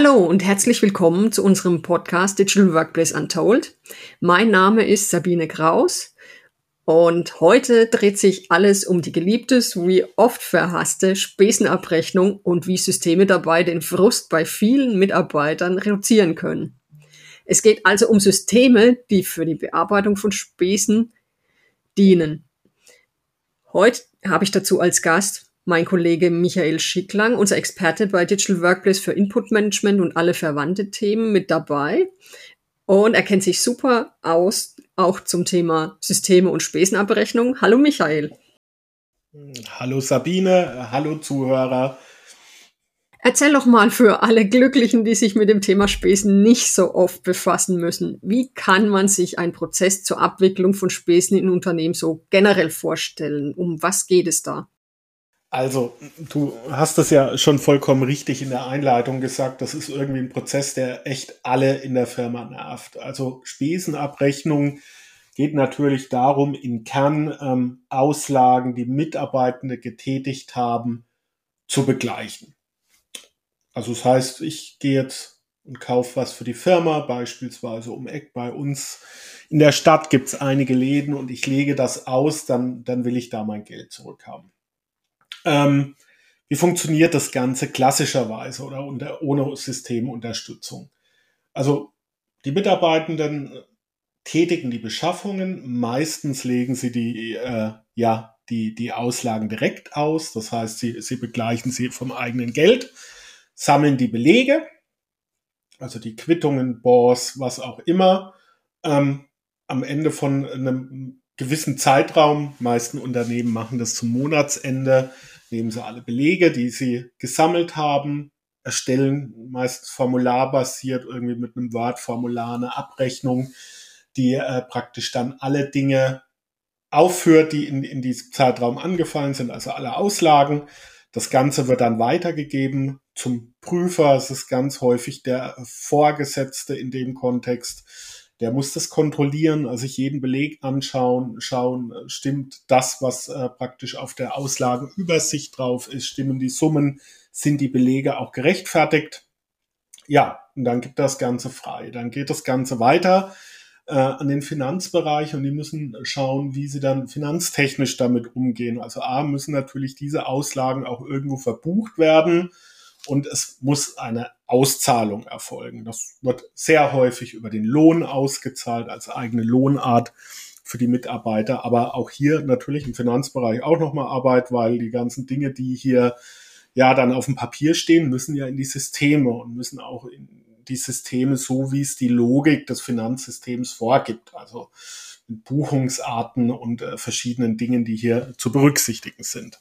Hallo und herzlich willkommen zu unserem Podcast Digital Workplace Untold. Mein Name ist Sabine Kraus und heute dreht sich alles um die geliebte sowie oft verhasste Spesenabrechnung und wie Systeme dabei den Frust bei vielen Mitarbeitern reduzieren können. Es geht also um Systeme, die für die Bearbeitung von Spesen dienen. Heute habe ich dazu als Gast mein Kollege Michael Schicklang, unser Experte bei Digital Workplace für Input Management und alle verwandte Themen mit dabei. Und er kennt sich super aus, auch zum Thema Systeme und Spesenabrechnung. Hallo Michael. Hallo Sabine, hallo Zuhörer. Erzähl doch mal für alle Glücklichen, die sich mit dem Thema Spesen nicht so oft befassen müssen. Wie kann man sich einen Prozess zur Abwicklung von Spesen in Unternehmen so generell vorstellen? Um was geht es da? Also, du hast das ja schon vollkommen richtig in der Einleitung gesagt. Das ist irgendwie ein Prozess, der echt alle in der Firma nervt. Also Spesenabrechnung geht natürlich darum, in Kern ähm, Auslagen, die Mitarbeitende getätigt haben, zu begleichen. Also das heißt, ich gehe jetzt und kaufe was für die Firma, beispielsweise um Eck bei uns. In der Stadt gibt es einige Läden und ich lege das aus, dann, dann will ich da mein Geld zurückhaben. Ähm, wie funktioniert das Ganze klassischerweise oder unter, ohne Systemunterstützung? Also die Mitarbeitenden tätigen die Beschaffungen. Meistens legen sie die, äh, ja, die, die Auslagen direkt aus. Das heißt, sie, sie begleichen sie vom eigenen Geld, sammeln die Belege, also die Quittungen, Bors, was auch immer. Ähm, am Ende von einem gewissen Zeitraum, meisten Unternehmen machen das zum Monatsende, nehmen sie alle Belege, die sie gesammelt haben, erstellen meistens formularbasiert irgendwie mit einem Word-Formular eine Abrechnung, die äh, praktisch dann alle Dinge aufführt, die in, in diesem Zeitraum angefallen sind, also alle Auslagen. Das Ganze wird dann weitergegeben zum Prüfer. Es ist ganz häufig der Vorgesetzte in dem Kontext, der muss das kontrollieren, also sich jeden Beleg anschauen, schauen, äh, stimmt das, was äh, praktisch auf der Auslagenübersicht drauf ist, stimmen die Summen, sind die Belege auch gerechtfertigt. Ja, und dann gibt das Ganze frei. Dann geht das Ganze weiter äh, an den Finanzbereich und die müssen schauen, wie sie dann finanztechnisch damit umgehen. Also A müssen natürlich diese Auslagen auch irgendwo verbucht werden und es muss eine Auszahlung erfolgen. Das wird sehr häufig über den Lohn ausgezahlt als eigene Lohnart für die Mitarbeiter, aber auch hier natürlich im Finanzbereich auch nochmal Arbeit, weil die ganzen Dinge, die hier ja dann auf dem Papier stehen, müssen ja in die Systeme und müssen auch in die Systeme so, wie es die Logik des Finanzsystems vorgibt. Also mit Buchungsarten und äh, verschiedenen Dingen, die hier zu berücksichtigen sind.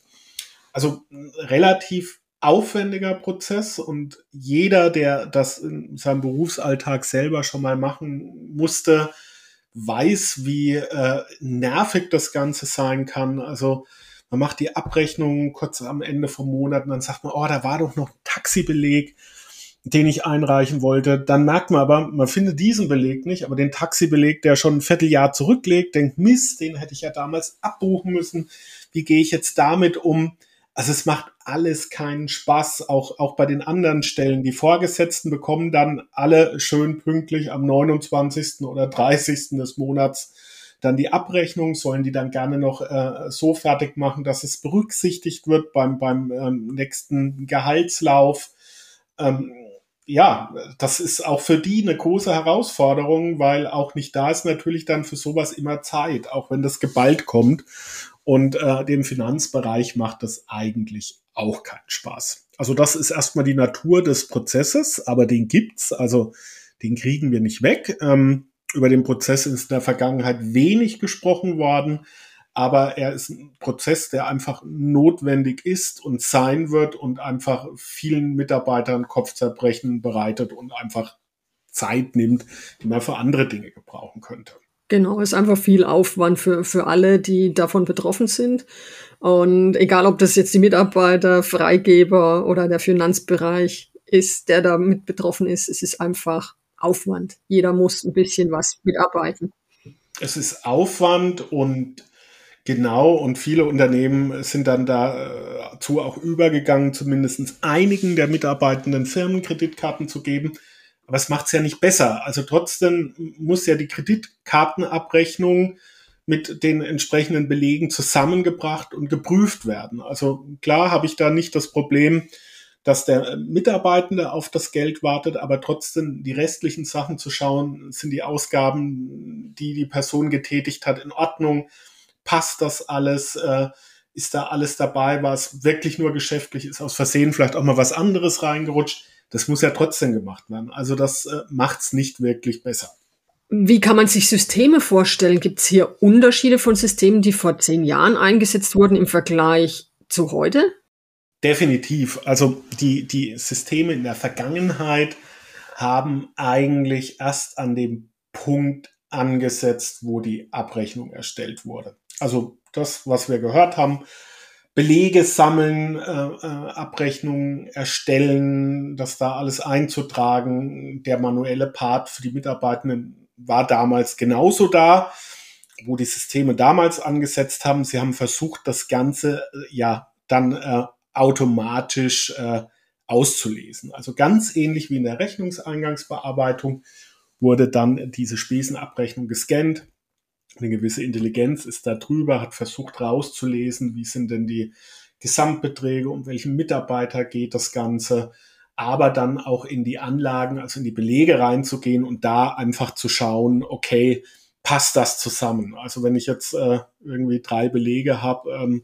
Also relativ aufwendiger Prozess und jeder, der das in seinem Berufsalltag selber schon mal machen musste, weiß, wie äh, nervig das Ganze sein kann. Also man macht die Abrechnung kurz am Ende vom Monat und dann sagt man, oh, da war doch noch ein Taxibeleg, den ich einreichen wollte. Dann merkt man aber, man findet diesen Beleg nicht, aber den Taxibeleg, der schon ein Vierteljahr zurücklegt, denkt, Mist, den hätte ich ja damals abbuchen müssen. Wie gehe ich jetzt damit um? Also es macht alles keinen Spaß, auch, auch bei den anderen Stellen. Die Vorgesetzten bekommen dann alle schön pünktlich am 29. oder 30. des Monats dann die Abrechnung, sollen die dann gerne noch äh, so fertig machen, dass es berücksichtigt wird beim, beim ähm, nächsten Gehaltslauf. Ähm, ja, das ist auch für die eine große Herausforderung, weil auch nicht da ist natürlich dann für sowas immer Zeit, auch wenn das geballt kommt. Und äh, dem Finanzbereich macht das eigentlich auch keinen Spaß. Also das ist erstmal die Natur des Prozesses, aber den gibt's, also den kriegen wir nicht weg. Ähm, über den Prozess ist in der Vergangenheit wenig gesprochen worden, aber er ist ein Prozess, der einfach notwendig ist und sein wird und einfach vielen Mitarbeitern Kopfzerbrechen bereitet und einfach Zeit nimmt, die man für andere Dinge gebrauchen könnte. Genau, ist einfach viel Aufwand für, für alle, die davon betroffen sind. Und egal, ob das jetzt die Mitarbeiter, Freigeber oder der Finanzbereich ist, der da mit betroffen ist, es ist einfach Aufwand. Jeder muss ein bisschen was mitarbeiten. Es ist Aufwand und Genau, und viele Unternehmen sind dann dazu auch übergegangen, zumindest einigen der mitarbeitenden Firmen Kreditkarten zu geben. Aber es macht es ja nicht besser. Also trotzdem muss ja die Kreditkartenabrechnung mit den entsprechenden Belegen zusammengebracht und geprüft werden. Also klar habe ich da nicht das Problem, dass der Mitarbeitende auf das Geld wartet, aber trotzdem die restlichen Sachen zu schauen, sind die Ausgaben, die die Person getätigt hat, in Ordnung? passt das alles, äh, ist da alles dabei, was wirklich nur geschäftlich ist, aus Versehen vielleicht auch mal was anderes reingerutscht. Das muss ja trotzdem gemacht werden. Also das äh, macht's nicht wirklich besser. Wie kann man sich Systeme vorstellen? Gibt es hier Unterschiede von Systemen, die vor zehn Jahren eingesetzt wurden im Vergleich zu heute? Definitiv. Also die, die Systeme in der Vergangenheit haben eigentlich erst an dem Punkt angesetzt, wo die Abrechnung erstellt wurde. Also das, was wir gehört haben, Belege sammeln, äh, äh, Abrechnungen erstellen, das da alles einzutragen. Der manuelle Part für die Mitarbeitenden war damals genauso da, wo die Systeme damals angesetzt haben. Sie haben versucht, das Ganze äh, ja dann äh, automatisch äh, auszulesen. Also ganz ähnlich wie in der Rechnungseingangsbearbeitung wurde dann diese Spesenabrechnung gescannt, eine gewisse Intelligenz ist da drüber, hat versucht rauszulesen, wie sind denn die Gesamtbeträge, um welchen Mitarbeiter geht das Ganze, aber dann auch in die Anlagen, also in die Belege reinzugehen und da einfach zu schauen, okay, passt das zusammen? Also wenn ich jetzt äh, irgendwie drei Belege habe ähm,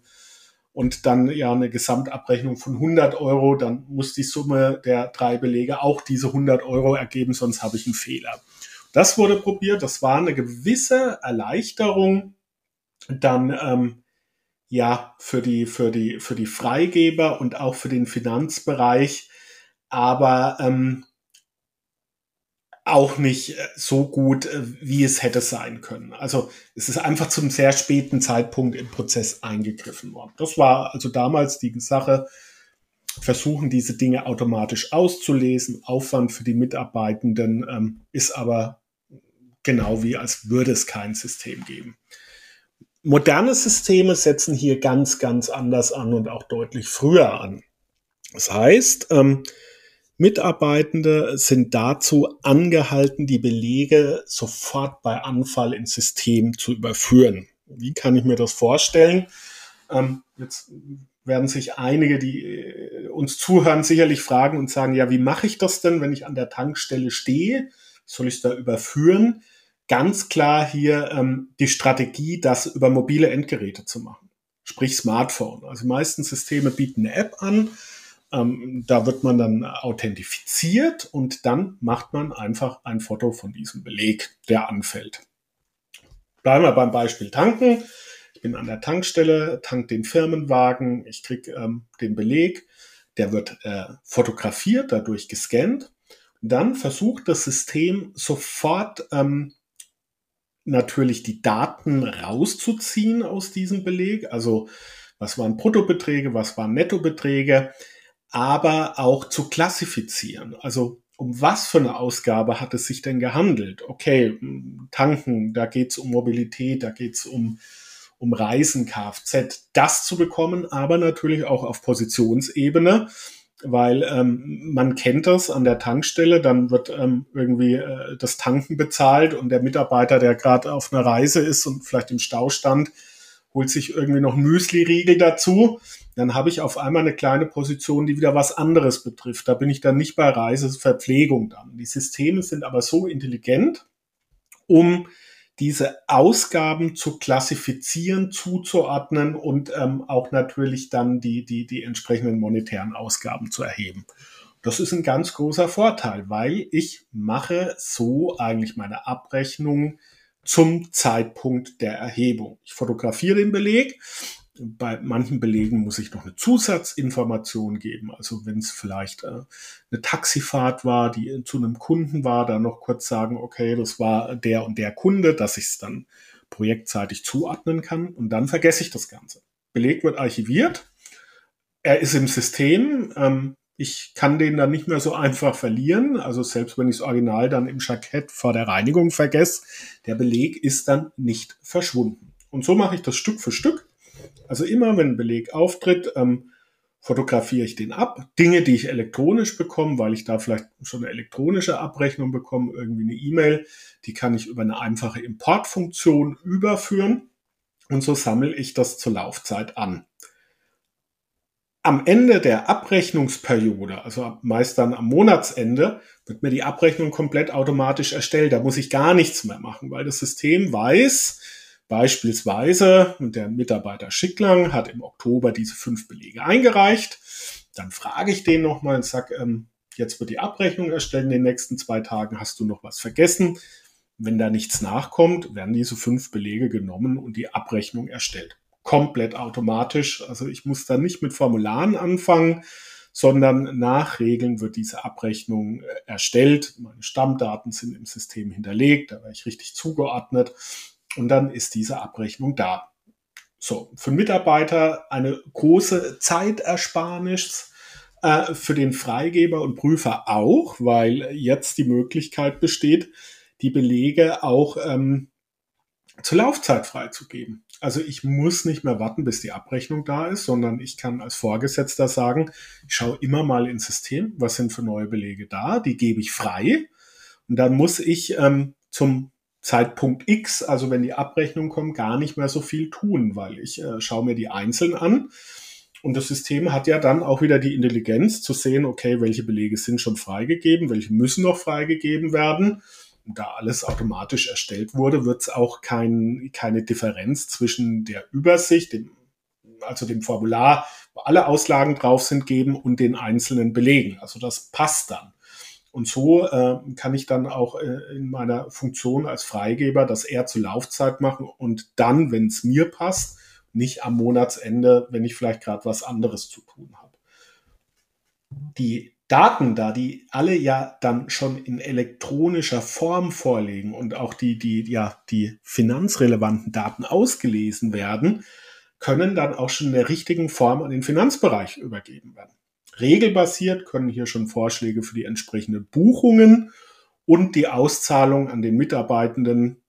und dann ja eine Gesamtabrechnung von 100 Euro, dann muss die Summe der drei Belege auch diese 100 Euro ergeben, sonst habe ich einen Fehler. Das wurde probiert, das war eine gewisse Erleichterung dann ähm, ja für die für die für die Freigeber und auch für den Finanzbereich, aber ähm, auch nicht äh, so gut, äh, wie es hätte sein können. Also es ist einfach zum sehr späten Zeitpunkt im Prozess eingegriffen worden. Das war also damals die Sache, versuchen diese Dinge automatisch auszulesen. Aufwand für die Mitarbeitenden ähm, ist aber genau wie als würde es kein System geben. Moderne Systeme setzen hier ganz, ganz anders an und auch deutlich früher an. Das heißt, ähm, Mitarbeitende sind dazu angehalten, die Belege sofort bei Anfall ins System zu überführen. Wie kann ich mir das vorstellen? Ähm, jetzt werden sich einige, die äh, uns zuhören, sicherlich fragen und sagen, ja, wie mache ich das denn, wenn ich an der Tankstelle stehe? Soll ich es da überführen? Ganz klar hier ähm, die Strategie, das über mobile Endgeräte zu machen, sprich Smartphone. Also die meisten Systeme bieten eine App an, ähm, da wird man dann authentifiziert und dann macht man einfach ein Foto von diesem Beleg, der anfällt. Bleiben wir beim Beispiel tanken. Ich bin an der Tankstelle, tank den Firmenwagen, ich krieg ähm, den Beleg, der wird äh, fotografiert, dadurch gescannt. Dann versucht das System sofort ähm, natürlich die Daten rauszuziehen aus diesem Beleg. Also was waren Bruttobeträge, was waren Nettobeträge, aber auch zu klassifizieren. Also um was für eine Ausgabe hat es sich denn gehandelt? Okay, tanken, da geht es um Mobilität, da geht es um, um Reisen, Kfz, das zu bekommen, aber natürlich auch auf Positionsebene weil ähm, man kennt das an der Tankstelle, dann wird ähm, irgendwie äh, das Tanken bezahlt und der Mitarbeiter, der gerade auf einer Reise ist und vielleicht im Stau stand, holt sich irgendwie noch Müsli-Riegel dazu. Dann habe ich auf einmal eine kleine Position, die wieder was anderes betrifft. Da bin ich dann nicht bei Reiseverpflegung dann. Die Systeme sind aber so intelligent, um diese Ausgaben zu klassifizieren, zuzuordnen und ähm, auch natürlich dann die, die, die entsprechenden monetären Ausgaben zu erheben. Das ist ein ganz großer Vorteil, weil ich mache so eigentlich meine Abrechnung zum Zeitpunkt der Erhebung. Ich fotografiere den Beleg, bei manchen Belegen muss ich noch eine Zusatzinformation geben. Also wenn es vielleicht äh, eine Taxifahrt war, die zu einem Kunden war, dann noch kurz sagen, okay, das war der und der Kunde, dass ich es dann projektseitig zuordnen kann und dann vergesse ich das Ganze. Beleg wird archiviert, er ist im System, ähm, ich kann den dann nicht mehr so einfach verlieren. Also selbst wenn ich das Original dann im Jackett vor der Reinigung vergesse, der Beleg ist dann nicht verschwunden. Und so mache ich das Stück für Stück. Also immer, wenn ein Beleg auftritt, ähm, fotografiere ich den ab. Dinge, die ich elektronisch bekomme, weil ich da vielleicht schon eine elektronische Abrechnung bekomme, irgendwie eine E-Mail, die kann ich über eine einfache Importfunktion überführen. Und so sammle ich das zur Laufzeit an. Am Ende der Abrechnungsperiode, also meist dann am Monatsende, wird mir die Abrechnung komplett automatisch erstellt. Da muss ich gar nichts mehr machen, weil das System weiß, beispielsweise, der Mitarbeiter Schicklang hat im Oktober diese fünf Belege eingereicht. Dann frage ich den nochmal und sage, ähm, jetzt wird die Abrechnung erstellt in den nächsten zwei Tagen. Hast du noch was vergessen? Wenn da nichts nachkommt, werden diese fünf Belege genommen und die Abrechnung erstellt komplett automatisch. Also ich muss da nicht mit Formularen anfangen, sondern nach Regeln wird diese Abrechnung äh, erstellt. Meine Stammdaten sind im System hinterlegt, da werde ich richtig zugeordnet und dann ist diese Abrechnung da. So, für Mitarbeiter eine große Zeitersparnis, äh, für den Freigeber und Prüfer auch, weil jetzt die Möglichkeit besteht, die Belege auch ähm, zur Laufzeit freizugeben. Also ich muss nicht mehr warten, bis die Abrechnung da ist, sondern ich kann als Vorgesetzter sagen, ich schaue immer mal ins System, was sind für neue Belege da, die gebe ich frei. Und dann muss ich ähm, zum Zeitpunkt X, also wenn die Abrechnung kommt, gar nicht mehr so viel tun, weil ich äh, schaue mir die einzeln an. Und das System hat ja dann auch wieder die Intelligenz zu sehen, okay, welche Belege sind schon freigegeben, welche müssen noch freigegeben werden da alles automatisch erstellt wurde, wird es auch kein, keine Differenz zwischen der Übersicht, dem, also dem Formular, wo alle Auslagen drauf sind, geben und den einzelnen Belegen. Also das passt dann. Und so äh, kann ich dann auch äh, in meiner Funktion als Freigeber das eher zur Laufzeit machen und dann, wenn es mir passt, nicht am Monatsende, wenn ich vielleicht gerade was anderes zu tun habe. Die Daten da, die alle ja dann schon in elektronischer Form vorliegen und auch die, die, ja, die finanzrelevanten Daten ausgelesen werden, können dann auch schon in der richtigen Form an den Finanzbereich übergeben werden. Regelbasiert können hier schon Vorschläge für die entsprechenden Buchungen und die Auszahlung an den Mitarbeitenden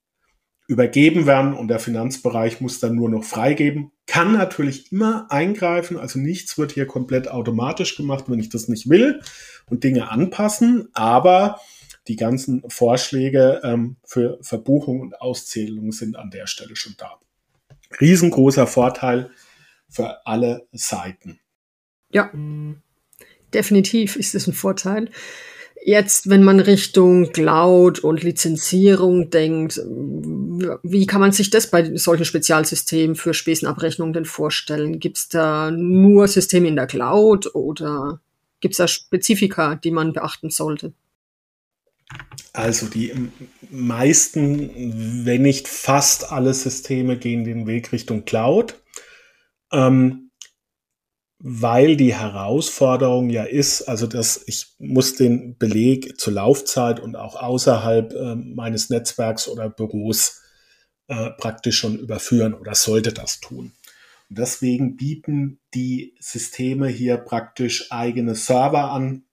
übergeben werden und der Finanzbereich muss dann nur noch freigeben. Kann natürlich immer eingreifen, also nichts wird hier komplett automatisch gemacht, wenn ich das nicht will und Dinge anpassen, aber die ganzen Vorschläge ähm, für Verbuchung und Auszählung sind an der Stelle schon da. Riesengroßer Vorteil für alle Seiten. Ja, definitiv ist es ein Vorteil. Jetzt, wenn man Richtung Cloud und Lizenzierung denkt, wie kann man sich das bei solchen Spezialsystemen für Spesenabrechnungen denn vorstellen? Gibt es da nur Systeme in der Cloud oder gibt es da Spezifika, die man beachten sollte? Also die meisten, wenn nicht fast alle Systeme gehen den Weg Richtung Cloud. Ähm, weil die Herausforderung ja ist, also dass ich muss den Beleg zur Laufzeit und auch außerhalb äh, meines Netzwerks oder Büros äh, praktisch schon überführen oder sollte das tun. Und deswegen bieten die Systeme hier praktisch eigene Server an,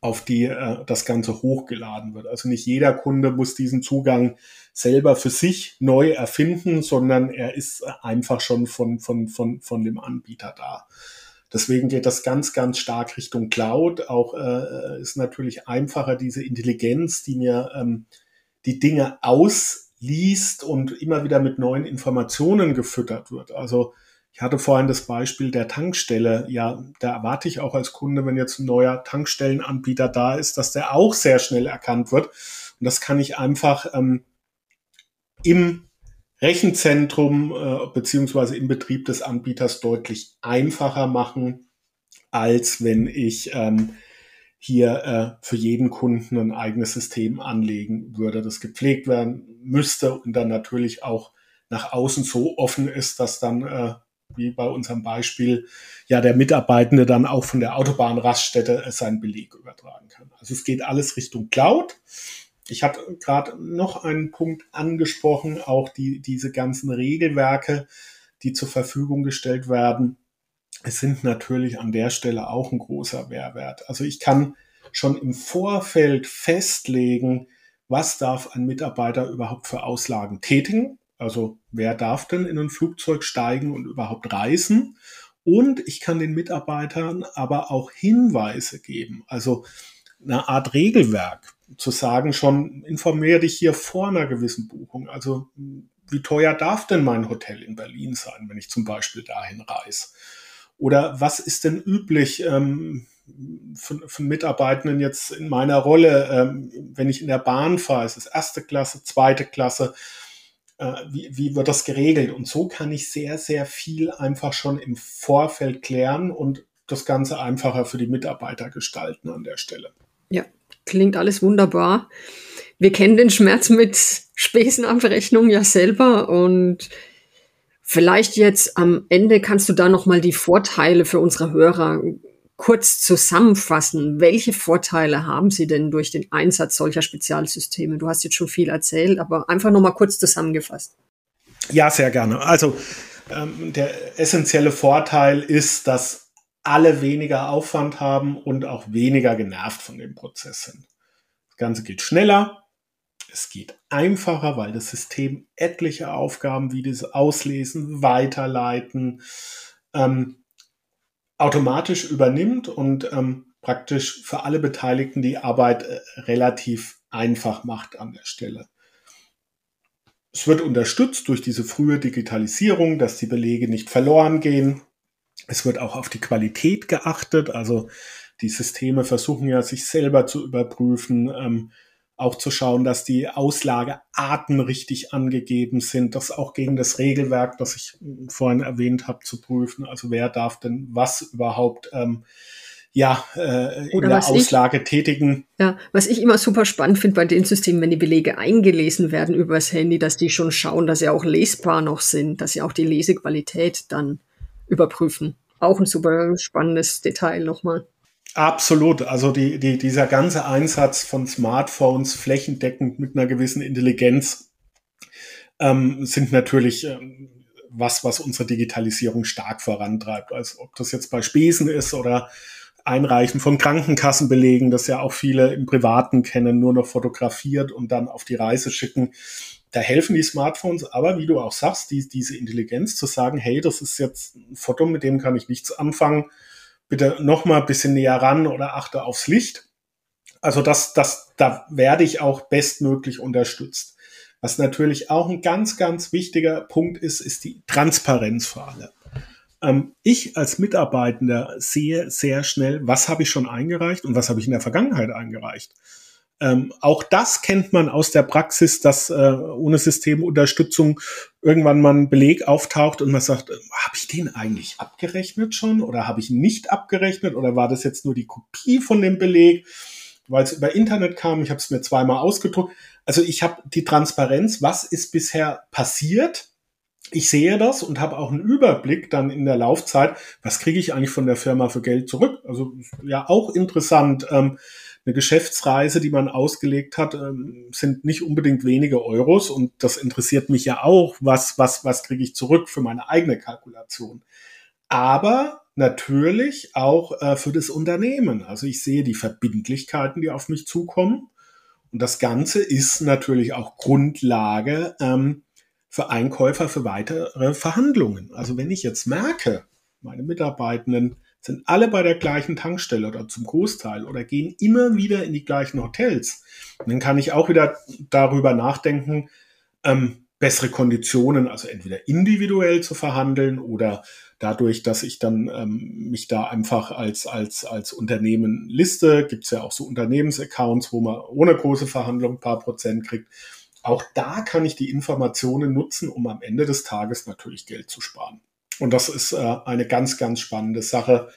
auf die äh, das Ganze hochgeladen wird. Also nicht jeder Kunde muss diesen Zugang selber für sich neu erfinden, sondern er ist einfach schon von, von, von, von dem Anbieter da. Deswegen geht das ganz, ganz stark Richtung Cloud. Auch äh, ist natürlich einfacher diese Intelligenz, die mir ähm, die Dinge ausliest und immer wieder mit neuen Informationen gefüttert wird. Also ich hatte vorhin das Beispiel der Tankstelle. Ja, da erwarte ich auch als Kunde, wenn jetzt ein neuer Tankstellenanbieter da ist, dass der auch sehr schnell erkannt wird. Und das kann ich einfach ähm, im Rechenzentrum äh, beziehungsweise im Betrieb des Anbieters deutlich einfacher machen, als wenn ich ähm, hier äh, für jeden Kunden ein eigenes System anlegen würde, das gepflegt werden müsste und dann natürlich auch nach außen so offen ist, dass dann, äh, wie bei unserem Beispiel, ja der Mitarbeitende dann auch von der Autobahnraststätte seinen Beleg übertragen kann. Also es geht alles Richtung Cloud. Ich hatte gerade noch einen Punkt angesprochen, auch die, diese ganzen Regelwerke, die zur Verfügung gestellt werden. Es sind natürlich an der Stelle auch ein großer Mehrwert. Also ich kann schon im Vorfeld festlegen, was darf ein Mitarbeiter überhaupt für Auslagen tätigen. Also wer darf denn in ein Flugzeug steigen und überhaupt reisen? Und ich kann den Mitarbeitern aber auch Hinweise geben, also eine Art Regelwerk zu sagen, schon informiere dich hier vor einer gewissen Buchung. Also wie teuer darf denn mein Hotel in Berlin sein, wenn ich zum Beispiel dahin reise? Oder was ist denn üblich ähm, für, für Mitarbeitenden jetzt in meiner Rolle, ähm, wenn ich in der Bahn fahre? Ist es erste Klasse, zweite Klasse? Äh, wie, wie wird das geregelt? Und so kann ich sehr, sehr viel einfach schon im Vorfeld klären und das Ganze einfacher für die Mitarbeiter gestalten an der Stelle. Ja, klingt alles wunderbar. Wir kennen den Schmerz mit Spesenabrechnung ja selber und vielleicht jetzt am Ende kannst du da noch mal die Vorteile für unsere Hörer kurz zusammenfassen. Welche Vorteile haben sie denn durch den Einsatz solcher Spezialsysteme? Du hast jetzt schon viel erzählt, aber einfach noch mal kurz zusammengefasst. Ja, sehr gerne. Also ähm, der essentielle Vorteil ist, dass alle weniger Aufwand haben und auch weniger genervt von dem Prozess sind. Das Ganze geht schneller, es geht einfacher, weil das System etliche Aufgaben wie das Auslesen, Weiterleiten ähm, automatisch übernimmt und ähm, praktisch für alle Beteiligten die Arbeit äh, relativ einfach macht an der Stelle. Es wird unterstützt durch diese frühe Digitalisierung, dass die Belege nicht verloren gehen, es wird auch auf die Qualität geachtet. Also die Systeme versuchen ja, sich selber zu überprüfen, ähm, auch zu schauen, dass die Auslagearten richtig angegeben sind, das auch gegen das Regelwerk, das ich vorhin erwähnt habe, zu prüfen. Also wer darf denn was überhaupt ähm, ja, äh, in der Auslage ich, tätigen. Ja, was ich immer super spannend finde bei den Systemen, wenn die Belege eingelesen werden übers Handy, dass die schon schauen, dass sie auch lesbar noch sind, dass sie auch die Lesequalität dann überprüfen. Auch ein super spannendes Detail nochmal. Absolut. Also die, die, dieser ganze Einsatz von Smartphones flächendeckend mit einer gewissen Intelligenz ähm, sind natürlich ähm, was, was unsere Digitalisierung stark vorantreibt. Also ob das jetzt bei Spesen ist oder Einreichen von Krankenkassenbelegen, das ja auch viele im Privaten kennen, nur noch fotografiert und dann auf die Reise schicken da helfen die Smartphones, aber wie du auch sagst, die, diese Intelligenz zu sagen, hey, das ist jetzt ein Foto, mit dem kann ich nichts anfangen, bitte noch mal ein bisschen näher ran oder achte aufs Licht. Also das, das, da werde ich auch bestmöglich unterstützt. Was natürlich auch ein ganz, ganz wichtiger Punkt ist, ist die Transparenz für alle. Ähm, ich als Mitarbeitender sehe sehr schnell, was habe ich schon eingereicht und was habe ich in der Vergangenheit eingereicht. Ähm, auch das kennt man aus der Praxis, dass äh, ohne Systemunterstützung irgendwann mal ein Beleg auftaucht und man sagt, äh, habe ich den eigentlich abgerechnet schon oder habe ich nicht abgerechnet oder war das jetzt nur die Kopie von dem Beleg, weil es über Internet kam, ich habe es mir zweimal ausgedruckt. Also ich habe die Transparenz, was ist bisher passiert. Ich sehe das und habe auch einen Überblick dann in der Laufzeit, was kriege ich eigentlich von der Firma für Geld zurück. Also ja auch interessant. Ähm, eine Geschäftsreise, die man ausgelegt hat, ähm, sind nicht unbedingt wenige Euros und das interessiert mich ja auch, was, was, was kriege ich zurück für meine eigene Kalkulation. Aber natürlich auch äh, für das Unternehmen. Also ich sehe die Verbindlichkeiten, die auf mich zukommen. Und das Ganze ist natürlich auch Grundlage ähm, für Einkäufer für weitere Verhandlungen. Also wenn ich jetzt merke, meine Mitarbeitenden sind alle bei der gleichen Tankstelle oder zum Großteil oder gehen immer wieder in die gleichen Hotels. Und dann kann ich auch wieder darüber nachdenken, ähm, bessere Konditionen, also entweder individuell zu verhandeln oder dadurch, dass ich dann ähm, mich da einfach als, als, als Unternehmen liste, gibt es ja auch so Unternehmensaccounts, wo man ohne große Verhandlung ein paar Prozent kriegt. Auch da kann ich die Informationen nutzen, um am Ende des Tages natürlich Geld zu sparen. Und das ist äh, eine ganz, ganz spannende Sache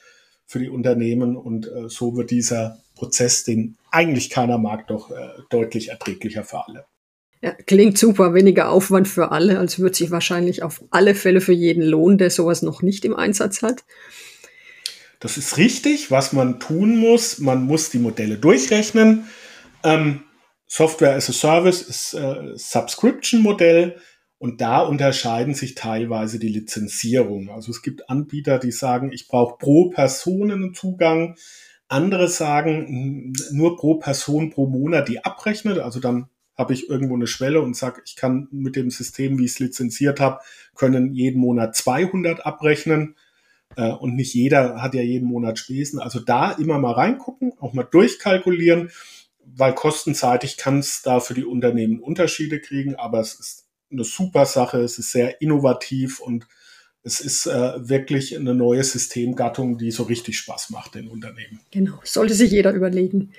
für die Unternehmen. Und äh, so wird dieser Prozess, den eigentlich keiner mag, doch äh, deutlich erträglicher für alle. Ja, klingt super, weniger Aufwand für alle, als wird sich wahrscheinlich auf alle Fälle für jeden lohnen, der sowas noch nicht im Einsatz hat. Das ist richtig, was man tun muss. Man muss die Modelle durchrechnen. Ähm, Software as a Service ist äh, Subscription-Modell. Und da unterscheiden sich teilweise die Lizenzierungen. Also es gibt Anbieter, die sagen, ich brauche pro Person einen Zugang. Andere sagen, nur pro Person pro Monat, die abrechnet. Also dann habe ich irgendwo eine Schwelle und sage, ich kann mit dem System, wie ich es lizenziert habe, können jeden Monat 200 abrechnen. Äh, und nicht jeder hat ja jeden Monat Spesen. Also da immer mal reingucken, auch mal durchkalkulieren, weil kostenseitig kann es da für die Unternehmen Unterschiede kriegen, aber es ist eine super Sache, es ist sehr innovativ und es ist äh, wirklich eine neue Systemgattung, die so richtig Spaß macht in Unternehmen. Genau, sollte sich jeder überlegen.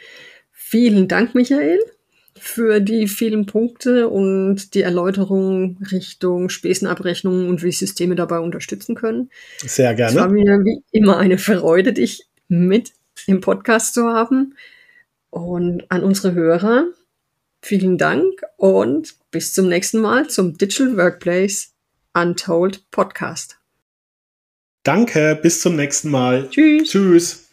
Vielen Dank, Michael, für die vielen Punkte und die Erläuterung Richtung Spesenabrechnung und wie Systeme dabei unterstützen können. Sehr gerne. Es war mir wie immer eine Freude, dich mit im Podcast zu haben. Und an unsere Hörer, vielen Dank und bis zum nächsten Mal zum Digital Workplace Untold Podcast. Danke, bis zum nächsten Mal. Tschüss. Tschüss.